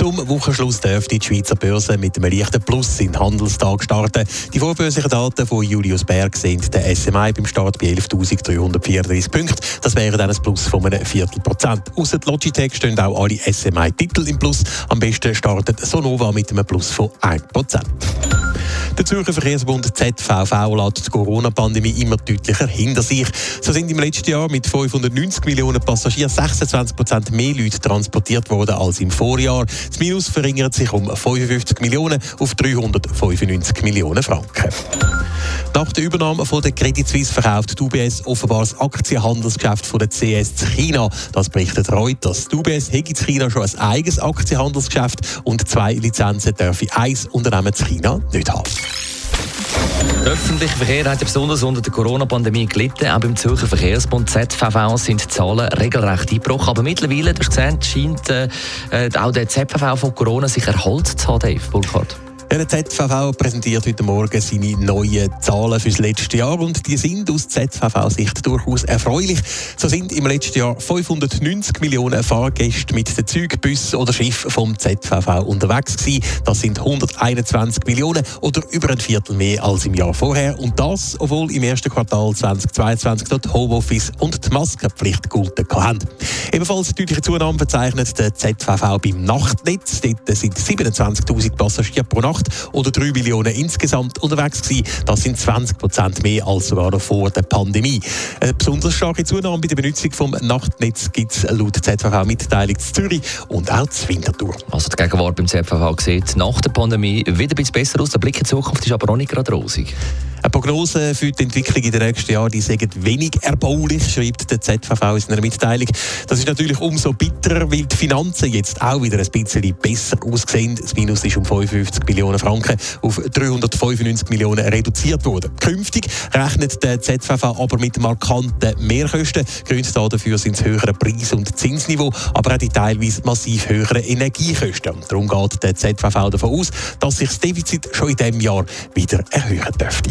Zum Wochenschluss dürfte die Schweizer Börse mit einem leichten Plus in den Handelstag starten. Die vorbörslichen Daten von Julius Berg sind der SMI beim Start bei 11.334 Punkten. Das wäre dann ein Plus von einem Viertelprozent. Außer Logitech stehen auch alle SMI-Titel im Plus. Am besten startet Sonova mit einem Plus von 1%. Der Zürcher Verkehrsbund ZVV lässt die Corona-Pandemie immer deutlicher hinter sich. So sind im letzten Jahr mit 590 Millionen Passagieren 26 Prozent mehr Leute transportiert worden als im Vorjahr. Das Minus verringert sich um 55 Millionen auf 395 Millionen Franken. Nach der Übernahme von der Credit Suisse verkauft die UBS offenbar das Aktienhandelsgeschäft von der CS zu China. Das berichtet Reuters. Die UBS hätte in China schon ein eigenes Aktienhandelsgeschäft und zwei Lizenzen dürfe ein Unternehmen zu China nicht haben. Der öffentliche Verkehr hat besonders unter der Corona-Pandemie gelitten. Auch beim Zürcher Verkehrsbund ZVV sind die Zahlen regelrecht eingebrochen. Aber mittlerweile, du scheint äh, äh auch der ZVV von Corona sich erholt zu haben, Dave Burkhardt. Der ZVV präsentiert heute Morgen seine neuen Zahlen für das letzte Jahr und die sind aus ZVV-Sicht durchaus erfreulich. So sind im letzten Jahr 590 Millionen Fahrgäste mit den Zügen, Bussen oder Schiffen vom ZVV unterwegs gewesen. Das sind 121 Millionen oder über ein Viertel mehr als im Jahr vorher und das, obwohl im ersten Quartal 2022 dort Homeoffice und die Maskenpflicht gelten haben. Ebenfalls deutliche Zunahme verzeichnet der ZVV beim Nachtnetz. Dort sind 27'000 Passagiere pro Nacht oder 3 Millionen insgesamt unterwegs gewesen. Das sind 20 Prozent mehr als sogar noch vor der Pandemie. Eine besonders starke Zunahme bei der Benutzung vom Nachtnetz gibt es laut ZVV-Mitteilung zu Zürich und auch zu Winterthur. Also die Gegenwart beim ZVV sieht nach der Pandemie wieder ein bisschen besser aus. Der Blick in die Zukunft ist aber auch nicht gerade rosig. Eine Prognose für die Entwicklung in den nächsten Jahren, die sagen wenig erbaulich, schreibt der ZVV in einer Mitteilung. Das ist natürlich umso bitterer, weil die Finanzen jetzt auch wieder ein bisschen besser aussehen. Das Minus ist um 55 Millionen Franken auf 395 Millionen reduziert worden. Künftig rechnet der ZVV aber mit markanten Mehrkosten. Gründe dafür sind das höhere Preis- und Zinsniveau, aber auch die teilweise massiv höheren Energiekosten. Darum geht der ZVV davon aus, dass sich das Defizit schon in diesem Jahr wieder erhöhen dürfte.